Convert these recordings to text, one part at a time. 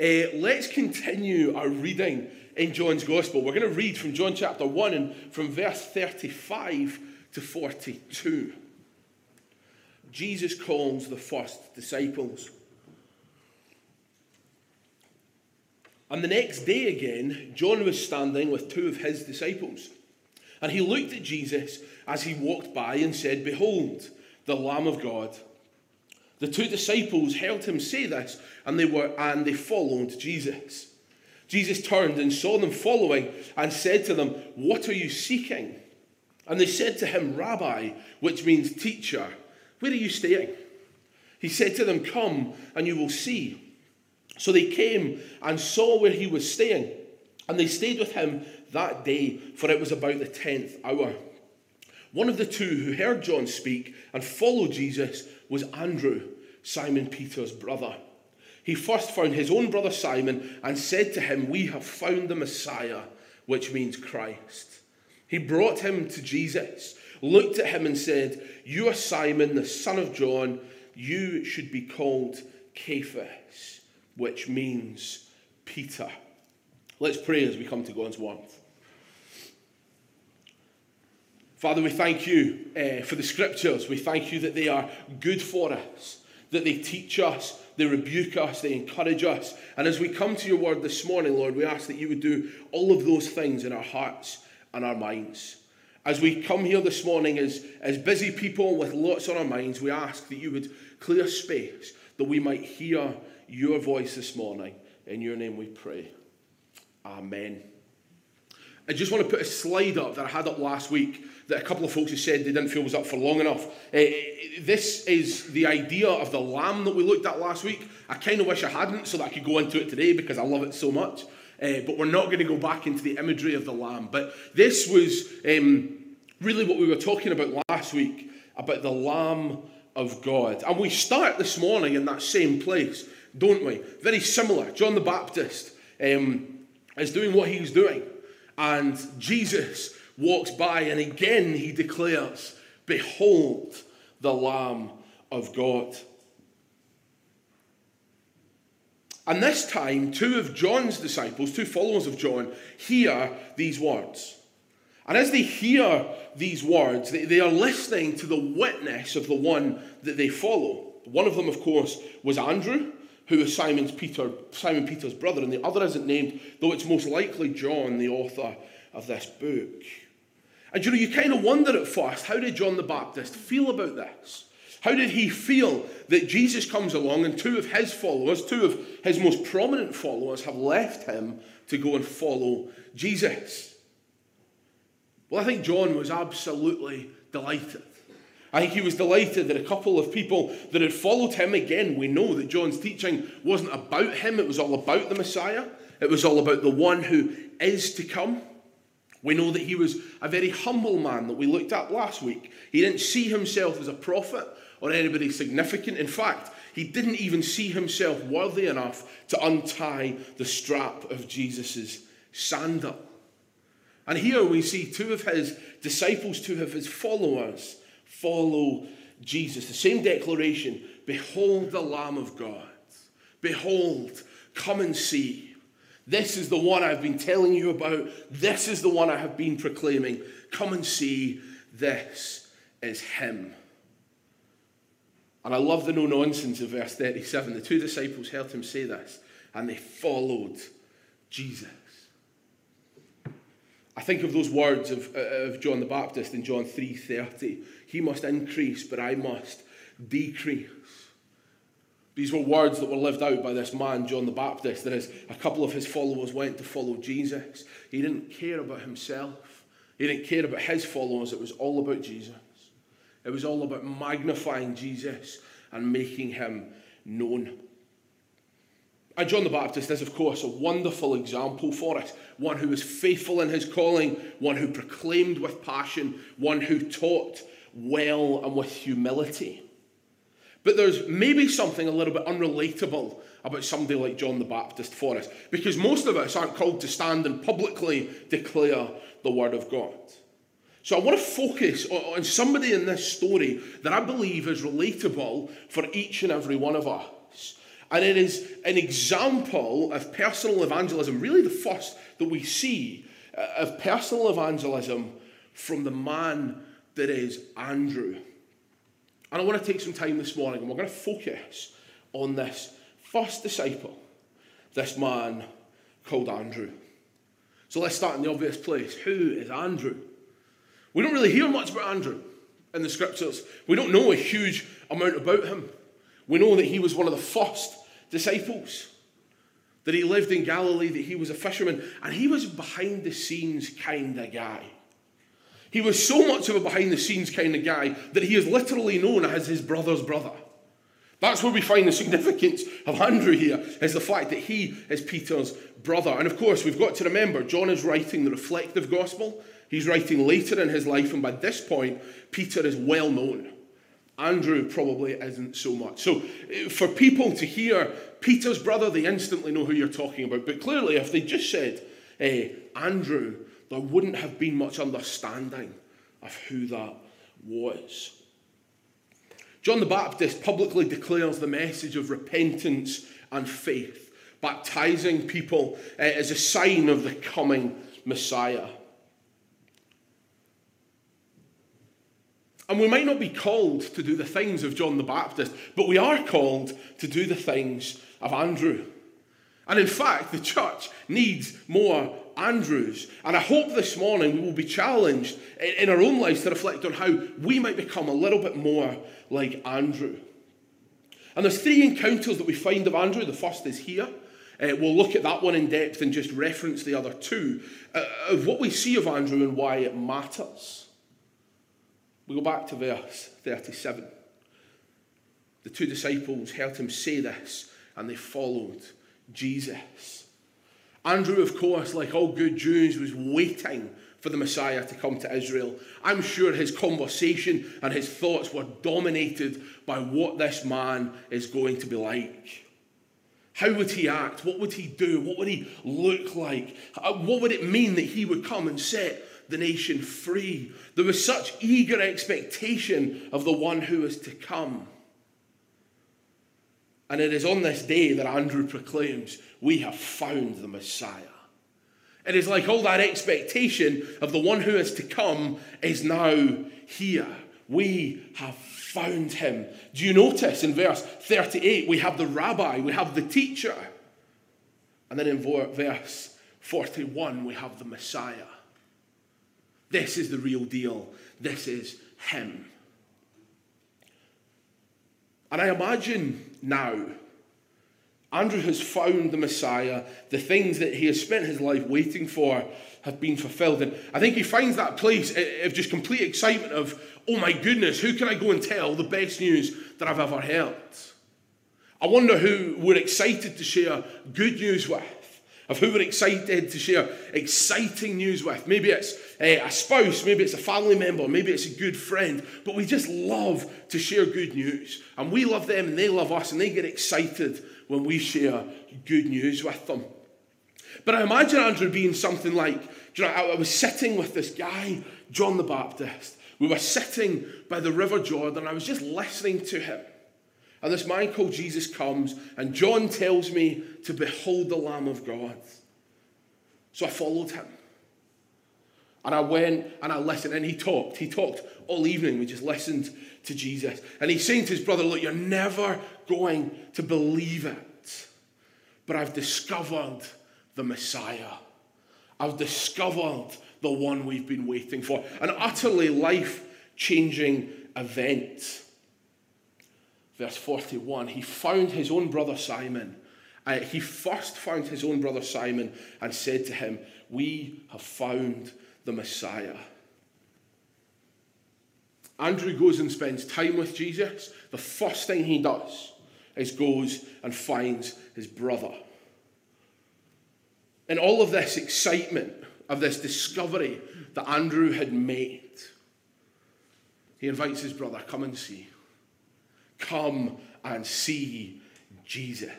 Uh, let's continue our reading in John's Gospel. We're going to read from John chapter 1 and from verse 35 to 42. Jesus calls the first disciples. And the next day again, John was standing with two of his disciples. And he looked at Jesus as he walked by and said, Behold, the Lamb of God. The two disciples heard him say this, and they were and they followed Jesus. Jesus turned and saw them following and said to them, What are you seeking? And they said to him, Rabbi, which means teacher, where are you staying? He said to them, Come and you will see. So they came and saw where he was staying, and they stayed with him that day, for it was about the tenth hour. One of the two who heard John speak and followed Jesus was Andrew, Simon Peter's brother. He first found his own brother Simon and said to him, We have found the Messiah, which means Christ. He brought him to Jesus, looked at him, and said, You are Simon, the son of John. You should be called Cephas which means Peter. Let's pray as we come to God's word. Father, we thank you uh, for the scriptures. We thank you that they are good for us, that they teach us, they rebuke us, they encourage us. And as we come to your word this morning, Lord, we ask that you would do all of those things in our hearts and our minds. As we come here this morning as, as busy people with lots on our minds, we ask that you would clear space that we might hear your voice this morning. In your name we pray. Amen. I just want to put a slide up that I had up last week that a couple of folks have said they didn't feel was up for long enough. Uh, this is the idea of the lamb that we looked at last week. I kind of wish I hadn't so that I could go into it today because I love it so much. Uh, but we're not going to go back into the imagery of the lamb. But this was um, really what we were talking about last week about the lamb of God. And we start this morning in that same place don't we? Very similar. John the Baptist um, is doing what he's doing, and Jesus walks by, and again he declares, Behold the Lamb of God. And this time, two of John's disciples, two followers of John, hear these words. And as they hear these words, they, they are listening to the witness of the one that they follow. One of them, of course, was Andrew, who is Simon's Peter, Simon Peter's brother, and the other isn't named, though it's most likely John, the author of this book. And you know, you kind of wonder at first, how did John the Baptist feel about this? How did he feel that Jesus comes along and two of his followers, two of his most prominent followers, have left him to go and follow Jesus? Well, I think John was absolutely delighted. I think he was delighted that a couple of people that had followed him again, we know that John's teaching wasn't about him, it was all about the Messiah. It was all about the one who is to come. We know that he was a very humble man that we looked at last week. He didn't see himself as a prophet or anybody significant. In fact, he didn't even see himself worthy enough to untie the strap of Jesus' sandal. And here we see two of his disciples, two of his followers, follow Jesus. The same declaration Behold the Lamb of God. Behold, come and see. This is the one I've been telling you about. This is the one I have been proclaiming. Come and see. This is Him. And I love the no nonsense of verse 37. The two disciples heard him say this, and they followed Jesus. I think of those words of, uh, of John the Baptist in John 3:30. He must increase, but I must decrease. These were words that were lived out by this man, John the Baptist, that as a couple of his followers went to follow Jesus, he didn't care about himself. He didn't care about his followers. It was all about Jesus. It was all about magnifying Jesus and making him known. And John the Baptist is, of course, a wonderful example for us. One who was faithful in his calling, one who proclaimed with passion, one who taught well and with humility. But there's maybe something a little bit unrelatable about somebody like John the Baptist for us, because most of us aren't called to stand and publicly declare the Word of God. So I want to focus on somebody in this story that I believe is relatable for each and every one of us. And it is an example of personal evangelism, really the first that we see uh, of personal evangelism from the man that is Andrew. And I want to take some time this morning and we're going to focus on this first disciple, this man called Andrew. So let's start in the obvious place. Who is Andrew? We don't really hear much about Andrew in the scriptures. We don't know a huge amount about him. We know that he was one of the first disciples, that he lived in Galilee, that he was a fisherman, and he was behind the scenes kind of guy. He was so much of a behind the scenes kind of guy that he is literally known as his brother's brother. That's where we find the significance of Andrew here, is the fact that he is Peter's brother. And of course, we've got to remember, John is writing the reflective gospel. He's writing later in his life, and by this point, Peter is well known. Andrew probably isn't so much. So, eh, for people to hear Peter's brother, they instantly know who you're talking about. But clearly, if they just said eh, Andrew, there wouldn't have been much understanding of who that was. John the Baptist publicly declares the message of repentance and faith, baptizing people uh, as a sign of the coming Messiah. And we might not be called to do the things of John the Baptist, but we are called to do the things of Andrew. And in fact, the church needs more Andrews. And I hope this morning we will be challenged in our own lives to reflect on how we might become a little bit more like Andrew. And there's three encounters that we find of Andrew. The first is here. Uh, we'll look at that one in depth and just reference the other two uh, of what we see of Andrew and why it matters. We go back to verse 37. The two disciples heard him say this and they followed Jesus. Andrew, of course, like all good Jews, was waiting for the Messiah to come to Israel. I'm sure his conversation and his thoughts were dominated by what this man is going to be like. How would he act? What would he do? What would he look like? Uh, what would it mean that he would come and set the nation free. There was such eager expectation of the one who was to come. And it is on this day that Andrew proclaims, We have found the Messiah. It is like all that expectation of the one who is to come is now here. We have found him. Do you notice in verse 38 we have the rabbi, we have the teacher. And then in verse 41 we have the Messiah. This is the real deal. This is Him. And I imagine now, Andrew has found the Messiah. The things that he has spent his life waiting for have been fulfilled. And I think he finds that place of just complete excitement of, oh my goodness, who can I go and tell the best news that I've ever heard? I wonder who we're excited to share good news with of who we're excited to share exciting news with. Maybe it's Eh, a spouse, maybe it's a family member, maybe it's a good friend, but we just love to share good news. And we love them and they love us and they get excited when we share good news with them. But I imagine Andrew being something like, you know, I was sitting with this guy, John the Baptist. We were sitting by the River Jordan. I was just listening to him. And this man called Jesus comes, and John tells me to behold the Lamb of God. So I followed him. And I went and I listened, and he talked. He talked all evening. We just listened to Jesus. And he's saying to his brother, Look, you're never going to believe it. But I've discovered the Messiah. I've discovered the one we've been waiting for. An utterly life changing event verse 41, he found his own brother Simon. Uh, he first found his own brother Simon and said to him, We have found the Messiah. Andrew goes and spends time with Jesus. The first thing he does is goes and finds his brother. And all of this excitement of this discovery that Andrew had made, he invites his brother, Come and see. Come and see Jesus.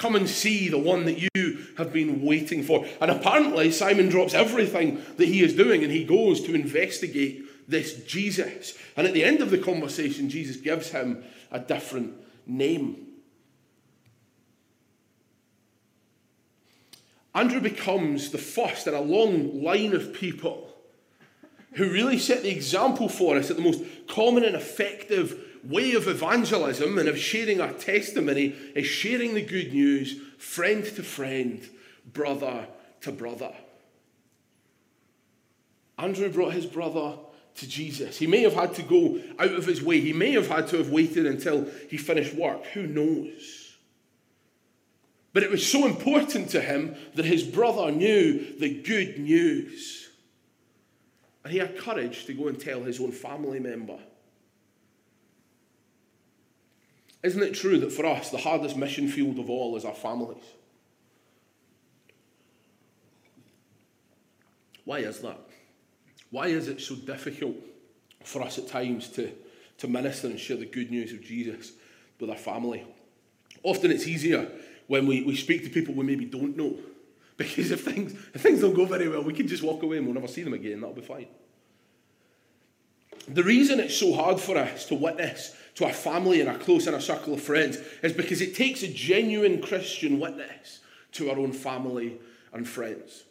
Come and see the one that you have been waiting for. And apparently, Simon drops everything that he is doing and he goes to investigate this Jesus. And at the end of the conversation, Jesus gives him a different name. Andrew becomes the first in a long line of people who really set the example for us that the most common and effective way of evangelism and of sharing our testimony is sharing the good news friend to friend, brother to brother. Andrew brought his brother to Jesus. He may have had to go out of his way. He may have had to have waited until he finished work. Who knows? But it was so important to him that his brother knew the good news. And he had courage to go and tell his own family member. Isn't it true that for us, the hardest mission field of all is our families? Why is that? Why is it so difficult for us at times to, to minister and share the good news of Jesus with our family? Often it's easier when we, we speak to people we maybe don't know. Because if things, if things don't go very well, we can just walk away and we'll never see them again. That'll be fine. The reason it's so hard for us to witness to our family and our close inner circle of friends is because it takes a genuine Christian witness to our own family and friends.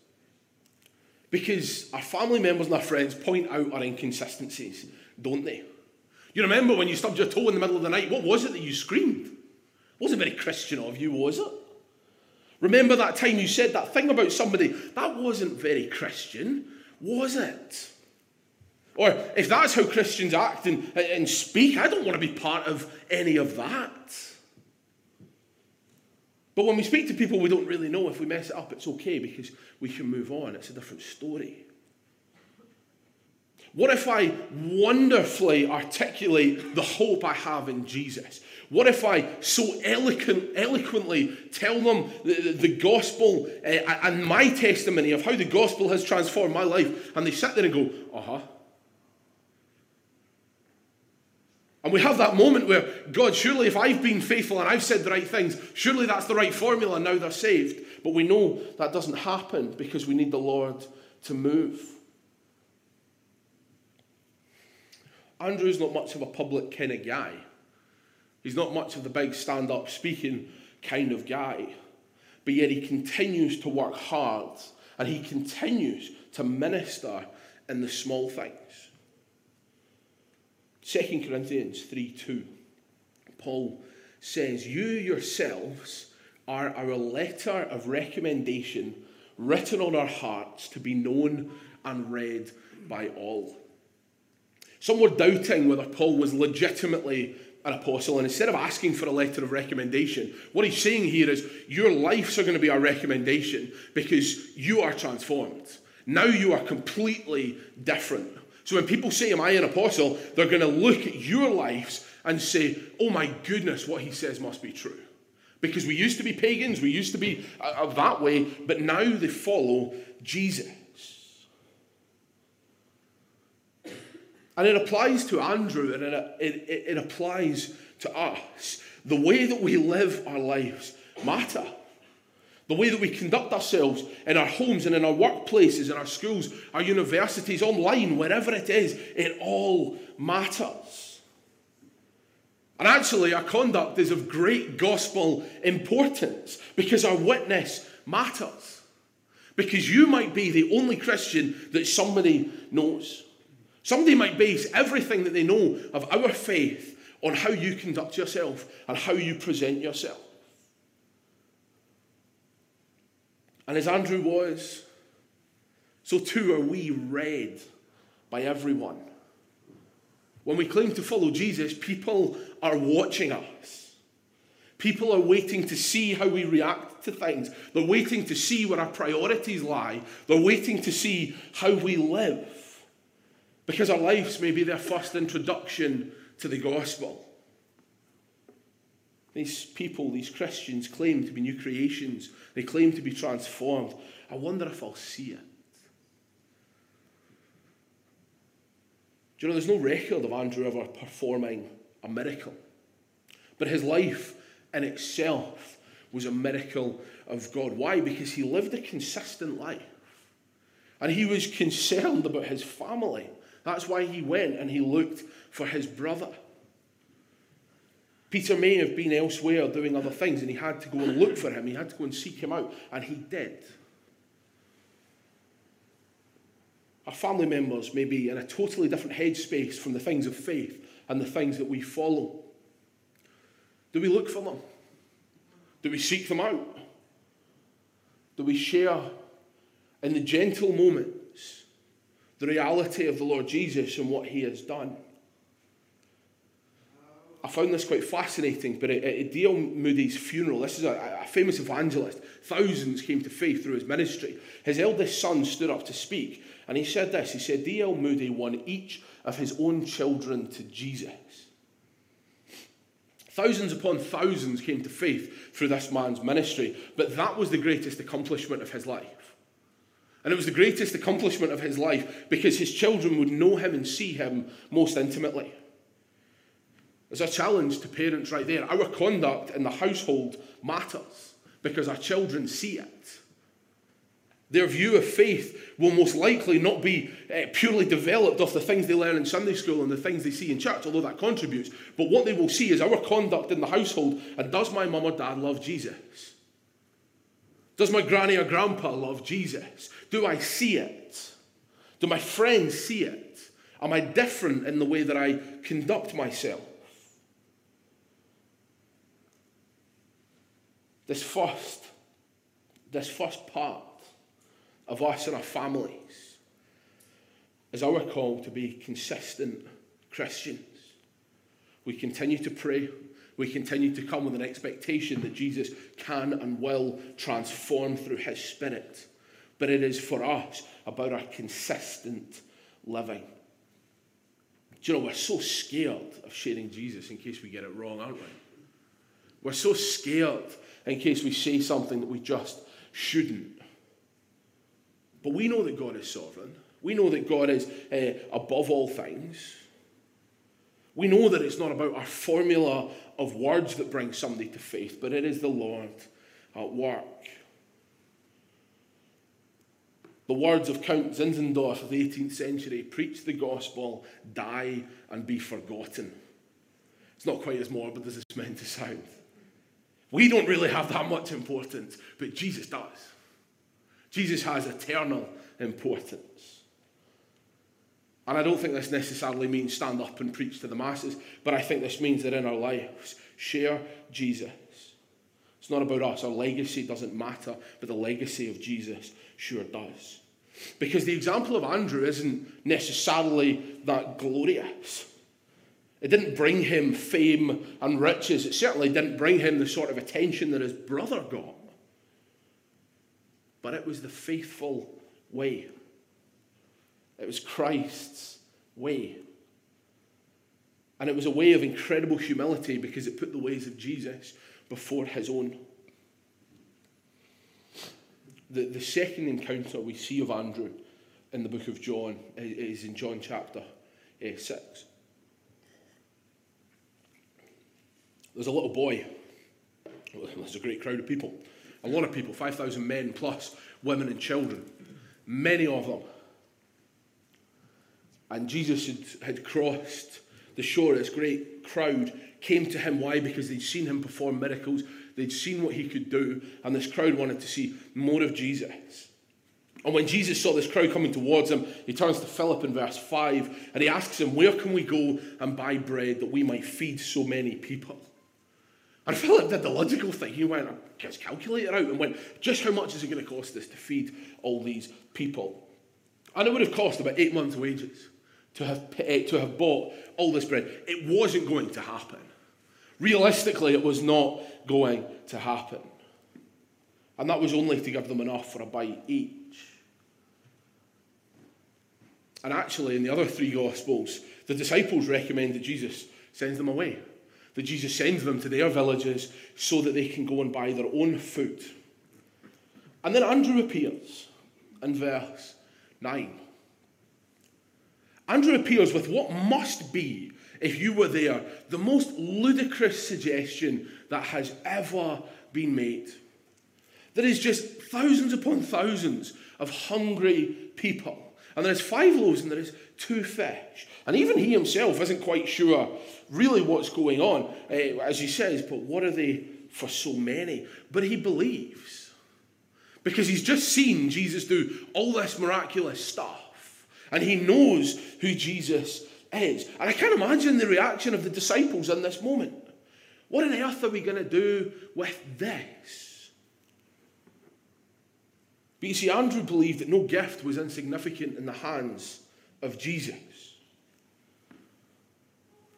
Because our family members and our friends point out our inconsistencies, don't they? You remember when you stubbed your toe in the middle of the night? What was it that you screamed? It wasn't very Christian of you, was it? Remember that time you said that thing about somebody? That wasn't very Christian, was it? Or if that's how Christians act and, and speak, I don't want to be part of any of that. But when we speak to people we don't really know, if we mess it up, it's okay because we can move on. It's a different story. What if I wonderfully articulate the hope I have in Jesus? What if I so eloquent, eloquently tell them the, the, gospel uh, and my testimony of how the gospel has transformed my life, and they sit there and go, uh huh, And we have that moment where, God, surely if I've been faithful and I've said the right things, surely that's the right formula and now they're saved. But we know that doesn't happen because we need the Lord to move. Andrew's not much of a public kind of guy. He's not much of the big stand up speaking kind of guy. But yet he continues to work hard and he continues to minister in the small things. 2 Corinthians 3 2, Paul says, You yourselves are our letter of recommendation written on our hearts to be known and read by all. Some were doubting whether Paul was legitimately an apostle, and instead of asking for a letter of recommendation, what he's saying here is, Your lives are going to be our recommendation because you are transformed. Now you are completely different. So when people say, Am I an apostle? they're going to look at your lives and say, Oh my goodness, what he says must be true. Because we used to be pagans, we used to be uh, that way, but now they follow Jesus. And it applies to Andrew and it, it, it applies to us. The way that we live our lives matter. The way that we conduct ourselves in our homes and in our workplaces, in our schools, our universities, online, wherever it is, it all matters. And actually, our conduct is of great gospel importance because our witness matters. Because you might be the only Christian that somebody knows. Somebody might base everything that they know of our faith on how you conduct yourself and how you present yourself. And as Andrew was, so too are we read by everyone. When we claim to follow Jesus, people are watching us. People are waiting to see how we react to things. They're waiting to see where our priorities lie. They're waiting to see how we live. Because our lives may be their first introduction to the gospel. These people, these Christians, claim to be new creations. They claim to be transformed. I wonder if I'll see it. Do you know, there's no record of Andrew ever performing a miracle. But his life in itself was a miracle of God. Why? Because he lived a consistent life. And he was concerned about his family. That's why he went and he looked for his brother. Peter may have been elsewhere doing other things, and he had to go and look for him. He had to go and seek him out, and he did. Our family members may be in a totally different headspace from the things of faith and the things that we follow. Do we look for them? Do we seek them out? Do we share in the gentle moments the reality of the Lord Jesus and what he has done? I found this quite fascinating, but at D.L. Moody's funeral, this is a, a, famous evangelist, thousands came to faith through his ministry. His eldest son stood up to speak, and he said this He said, D.L. Moody won each of his own children to Jesus. Thousands upon thousands came to faith through this man's ministry, but that was the greatest accomplishment of his life. And it was the greatest accomplishment of his life because his children would know him and see him most intimately. There's a challenge to parents right there. Our conduct in the household matters because our children see it. Their view of faith will most likely not be uh, purely developed off the things they learn in Sunday school and the things they see in church, although that contributes. But what they will see is our conduct in the household. And does my mum or dad love Jesus? Does my granny or grandpa love Jesus? Do I see it? Do my friends see it? Am I different in the way that I conduct myself? This first, this first part of us and our families is our call to be consistent Christians. We continue to pray. We continue to come with an expectation that Jesus can and will transform through his Spirit. But it is for us about our consistent living. Do you know, we're so scared of sharing Jesus in case we get it wrong, aren't we? We're so scared in case we say something that we just shouldn't. But we know that God is sovereign. We know that God is uh, above all things. We know that it's not about our formula of words that bring somebody to faith, but it is the Lord at work. The words of Count Zinzendorf of the 18th century preach the gospel, die and be forgotten. It's not quite as morbid as it's meant to sound. We don't really have that much importance, but Jesus does. Jesus has eternal importance. And I don't think this necessarily means stand up and preach to the masses, but I think this means that in our lives, share Jesus. It's not about us. Our legacy doesn't matter, but the legacy of Jesus sure does. Because the example of Andrew isn't necessarily that glorious. It didn't bring him fame and riches. It certainly didn't bring him the sort of attention that his brother got. But it was the faithful way. It was Christ's way. And it was a way of incredible humility because it put the ways of Jesus before his own. The, the second encounter we see of Andrew in the book of John is in John chapter uh, 6. There's a little boy. There's a great crowd of people. A lot of people, 5,000 men plus women and children. Many of them. And Jesus had, had crossed the shore. This great crowd came to him. Why? Because they'd seen him perform miracles. They'd seen what he could do. And this crowd wanted to see more of Jesus. And when Jesus saw this crowd coming towards him, he turns to Philip in verse 5 and he asks him, Where can we go and buy bread that we might feed so many people? And Philip did the logical thing. He went, gets calculator out and went, just how much is it going to cost us to feed all these people? And it would have cost about eight months' wages to have, eh, to have bought all this bread. It wasn't going to happen. Realistically, it was not going to happen. And that was only to give them enough for a bite each. And actually, in the other three Gospels, the disciples recommend that Jesus sends them away that Jesus sends them to their villages so that they can go and buy their own food. And then Andrew appears in verse 9. Andrew appears with what must be, if you were there, the most ludicrous suggestion that has ever been made. There is just thousands upon thousands of hungry people. And there is five loaves and there is two fish. And even he himself isn't quite sure really what's going on, uh, as he says, but what are they for so many? But he believes because he's just seen Jesus do all this miraculous stuff. And he knows who Jesus is. And I can't imagine the reaction of the disciples in this moment. What on earth are we going to do with this? But you see, Andrew believed that no gift was insignificant in the hands of Jesus.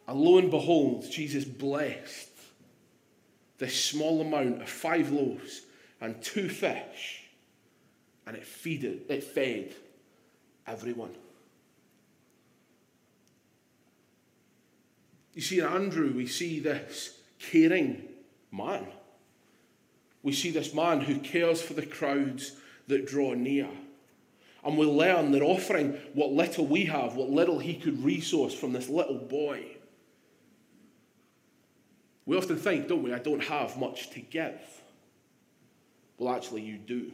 And lo and behold, Jesus blessed this small amount of five loaves and two fish, and it feeded, it fed everyone. You see, in Andrew, we see this caring man. We see this man who cares for the crowds that draw near. And we learn that offering what little we have, what little he could resource from this little boy. We often think, don't we, I don't have much to give. Well, actually, you do.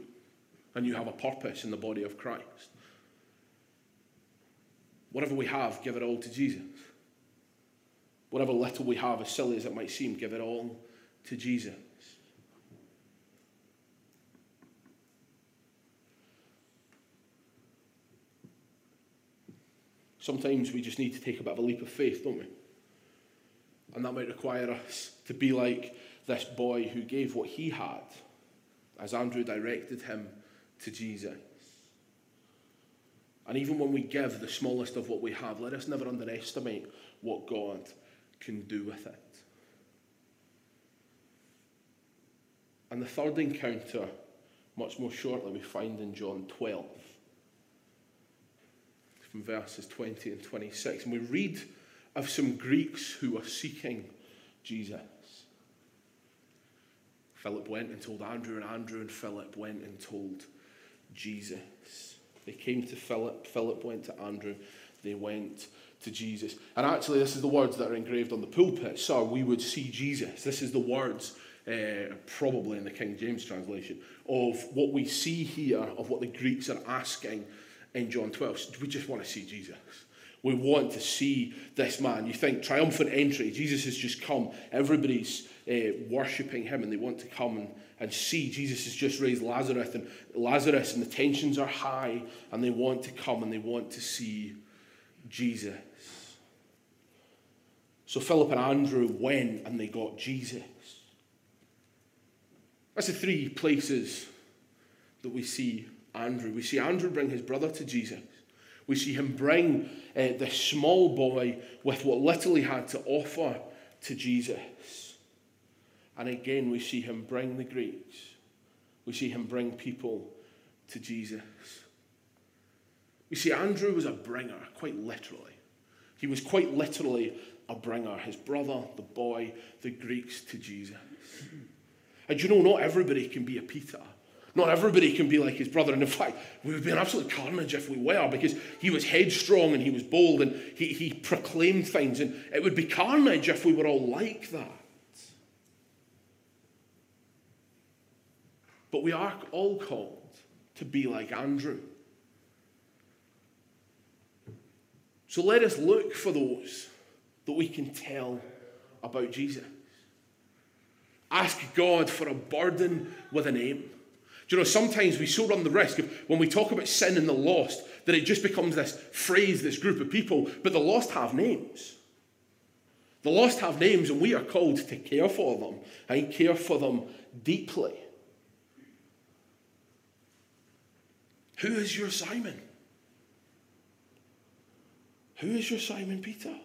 And you have a purpose in the body of Christ. Whatever we have, give it all to Jesus. Whatever little we have, as silly as it might seem, give it all to Jesus. Sometimes we just need to take a bit of a leap of faith, don't we? And that might require us to be like this boy who gave what he had as Andrew directed him to Jesus. And even when we give the smallest of what we have, let us never underestimate what God can do with it. And the third encounter, much more shortly, we find in John 12, from verses 20 and 26. And we read of some Greeks who were seeking Jesus. Philip went and told Andrew, and Andrew and Philip went and told Jesus. They came to Philip, Philip went to Andrew, they went to Jesus. And actually, this is the words that are engraved on the pulpit. Sir, we would see Jesus. This is the words, uh, probably in the King James translation, of what we see here, of what the Greeks are asking in John 12. We just want to see Jesus. We want to see this man. You think triumphant entry, Jesus has just come. Everybody's uh, worshipping him and they want to come and, and see. Jesus has just raised Lazarus and Lazarus and the tensions are high and they want to come and they want to see Jesus. So Philip and Andrew went and they got Jesus. That's the three places that we see Andrew. We see Andrew bring his brother to Jesus. We see him bring uh, the small boy with what little he had to offer to Jesus. And again, we see him bring the Greeks. We see him bring people to Jesus. We see Andrew was a bringer, quite literally. He was quite literally a bringer, his brother, the boy, the Greeks to Jesus. And you know, not everybody can be a Peter. Not everybody can be like his brother. And in fact, we would be an absolute carnage if we were, because he was headstrong and he was bold and he, he proclaimed things. And it would be carnage if we were all like that. But we are all called to be like Andrew. So let us look for those that we can tell about Jesus. Ask God for a burden with a name. Do you know, sometimes we so run the risk of when we talk about sin and the lost that it just becomes this phrase, this group of people, but the lost have names. The lost have names, and we are called to care for them and care for them deeply. Who is your Simon? Who is your Simon Peter?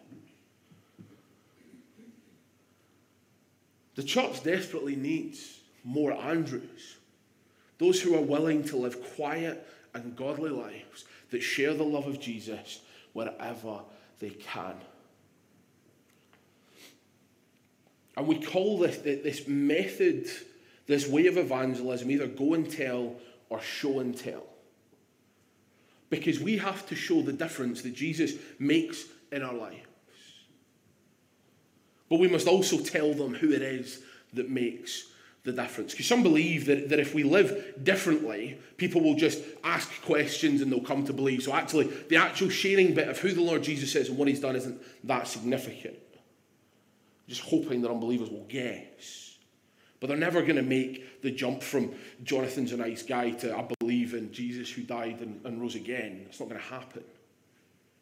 The church desperately needs more Andrews. Those who are willing to live quiet and godly lives that share the love of Jesus wherever they can. And we call this, this method, this way of evangelism, either go and tell or show and tell. Because we have to show the difference that Jesus makes in our lives. But we must also tell them who it is that makes the difference. Because some believe that, that if we live differently, people will just ask questions and they'll come to believe. So actually, the actual sharing bit of who the Lord Jesus is and what he's done isn't that significant. Just hoping that unbelievers will guess. But they're never going to make the jump from Jonathan's a nice guy to I believe in Jesus who died and, and rose again. It's not going to happen.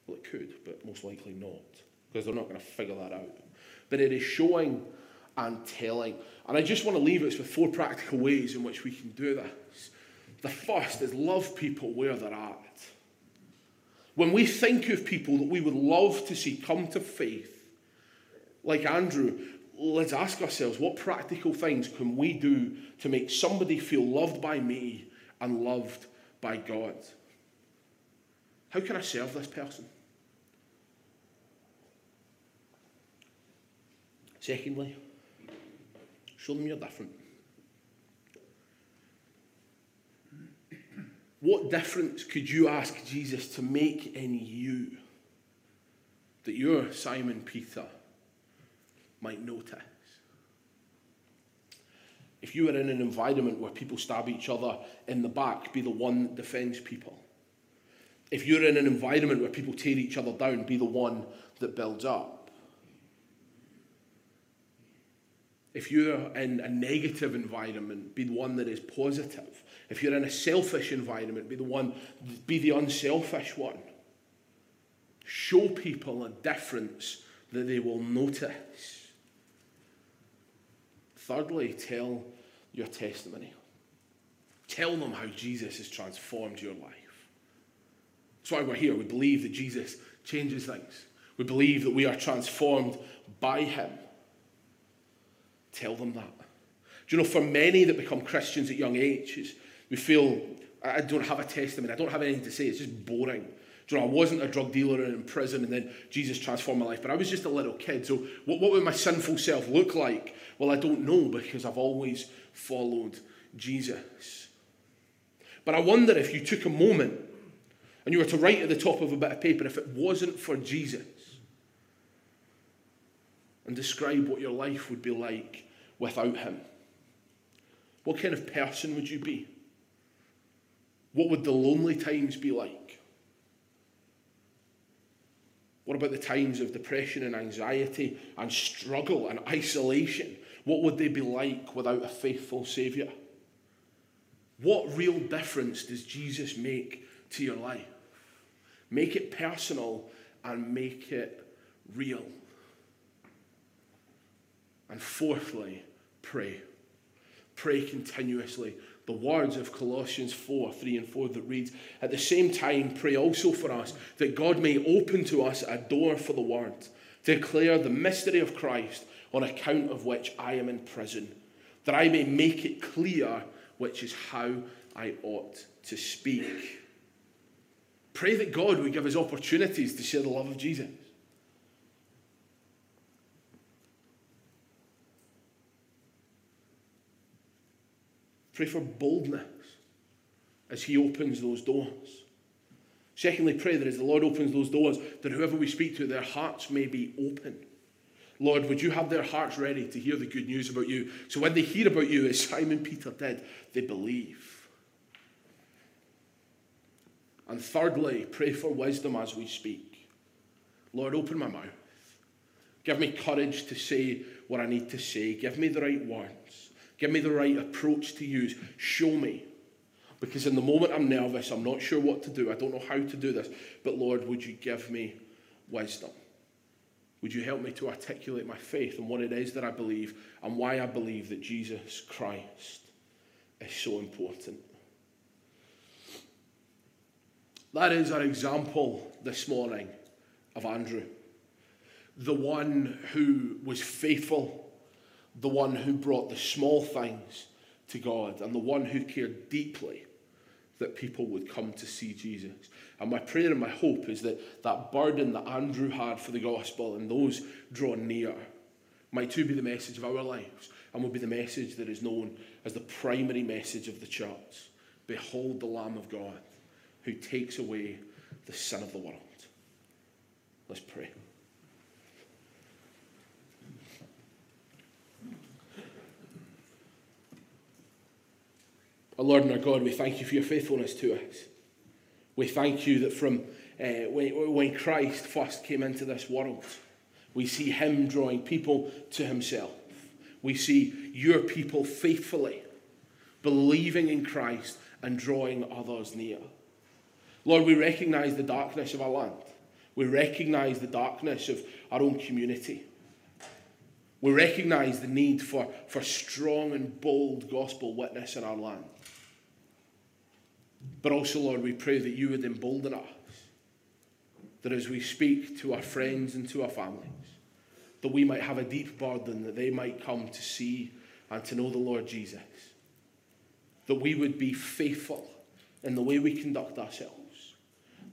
Well, it could, but most likely not, because they're not going to figure that out. But it is showing and telling. And I just want to leave us with four practical ways in which we can do this. The first is love people where they're at. When we think of people that we would love to see come to faith, like Andrew, let's ask ourselves what practical things can we do to make somebody feel loved by me and loved by God? How can I serve this person? Secondly, show them you're different. What difference could you ask Jesus to make in you that your Simon Peter might notice? If you are in an environment where people stab each other in the back, be the one that defends people. If you're in an environment where people tear each other down, be the one that builds up. If you're in a negative environment, be the one that is positive. If you're in a selfish environment, be the one, be the unselfish one. Show people a difference that they will notice. Thirdly, tell your testimony. Tell them how Jesus has transformed your life. That's why we're here. We believe that Jesus changes things. We believe that we are transformed by him. Tell them that. Do you know, for many that become Christians at young ages, we feel, I don't have a testimony, I don't have anything to say, it's just boring. Do you know, I wasn't a drug dealer in prison and then Jesus transformed my life, but I was just a little kid. So what, what would my sinful self look like? Well, I don't know because I've always followed Jesus. But I wonder if you took a moment and you were to write at the top of a bit of paper if it wasn't for Jesus and describe what your life would be like without him. What kind of person would you be? What would the lonely times be like? What about the times of depression and anxiety and struggle and isolation? What would they be like without a faithful Saviour? What real difference does Jesus make to your life? Make it personal and make it real. And fourthly, pray. Pray continuously the words of Colossians 4 3 and 4 that reads, At the same time, pray also for us that God may open to us a door for the word, declare the mystery of Christ, on account of which I am in prison, that I may make it clear which is how I ought to speak. Pray that God would give us opportunities to share the love of Jesus. Pray for boldness as He opens those doors. Secondly, pray that as the Lord opens those doors, that whoever we speak to, their hearts may be open. Lord, would you have their hearts ready to hear the good news about you? So when they hear about you, as Simon Peter did, they believe. And thirdly, pray for wisdom as we speak. Lord, open my mouth. Give me courage to say what I need to say. Give me the right words. Give me the right approach to use. Show me. Because in the moment I'm nervous, I'm not sure what to do, I don't know how to do this. But Lord, would you give me wisdom? Would you help me to articulate my faith and what it is that I believe and why I believe that Jesus Christ is so important? That is our example this morning of Andrew, the one who was faithful the one who brought the small things to God and the one who cared deeply that people would come to see Jesus. And my prayer and my hope is that that burden that Andrew had for the gospel and those drawn near might too be the message of our lives and will be the message that is known as the primary message of the church. Behold the Lamb of God who takes away the sin of the world. Let's pray. Our Lord and our God, we thank you for your faithfulness to us. We thank you that from uh, when, when Christ first came into this world, we see him drawing people to himself. We see your people faithfully believing in Christ and drawing others near. Lord, we recognize the darkness of our land. We recognize the darkness of our own community. We recognize the need for, for strong and bold gospel witness in our land. But also, Lord, we pray that you would embolden us, that as we speak to our friends and to our families, that we might have a deep burden, that they might come to see and to know the Lord Jesus. That we would be faithful in the way we conduct ourselves.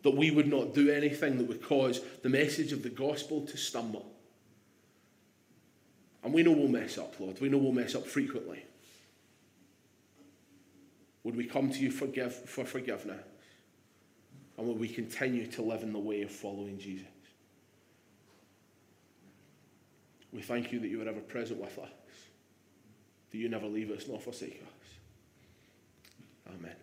That we would not do anything that would cause the message of the gospel to stumble. And we know we'll mess up, Lord. We know we'll mess up frequently. Would we come to you forgive, for forgiveness? And would we continue to live in the way of following Jesus? We thank you that you are ever present with us, that you never leave us nor forsake us. Amen.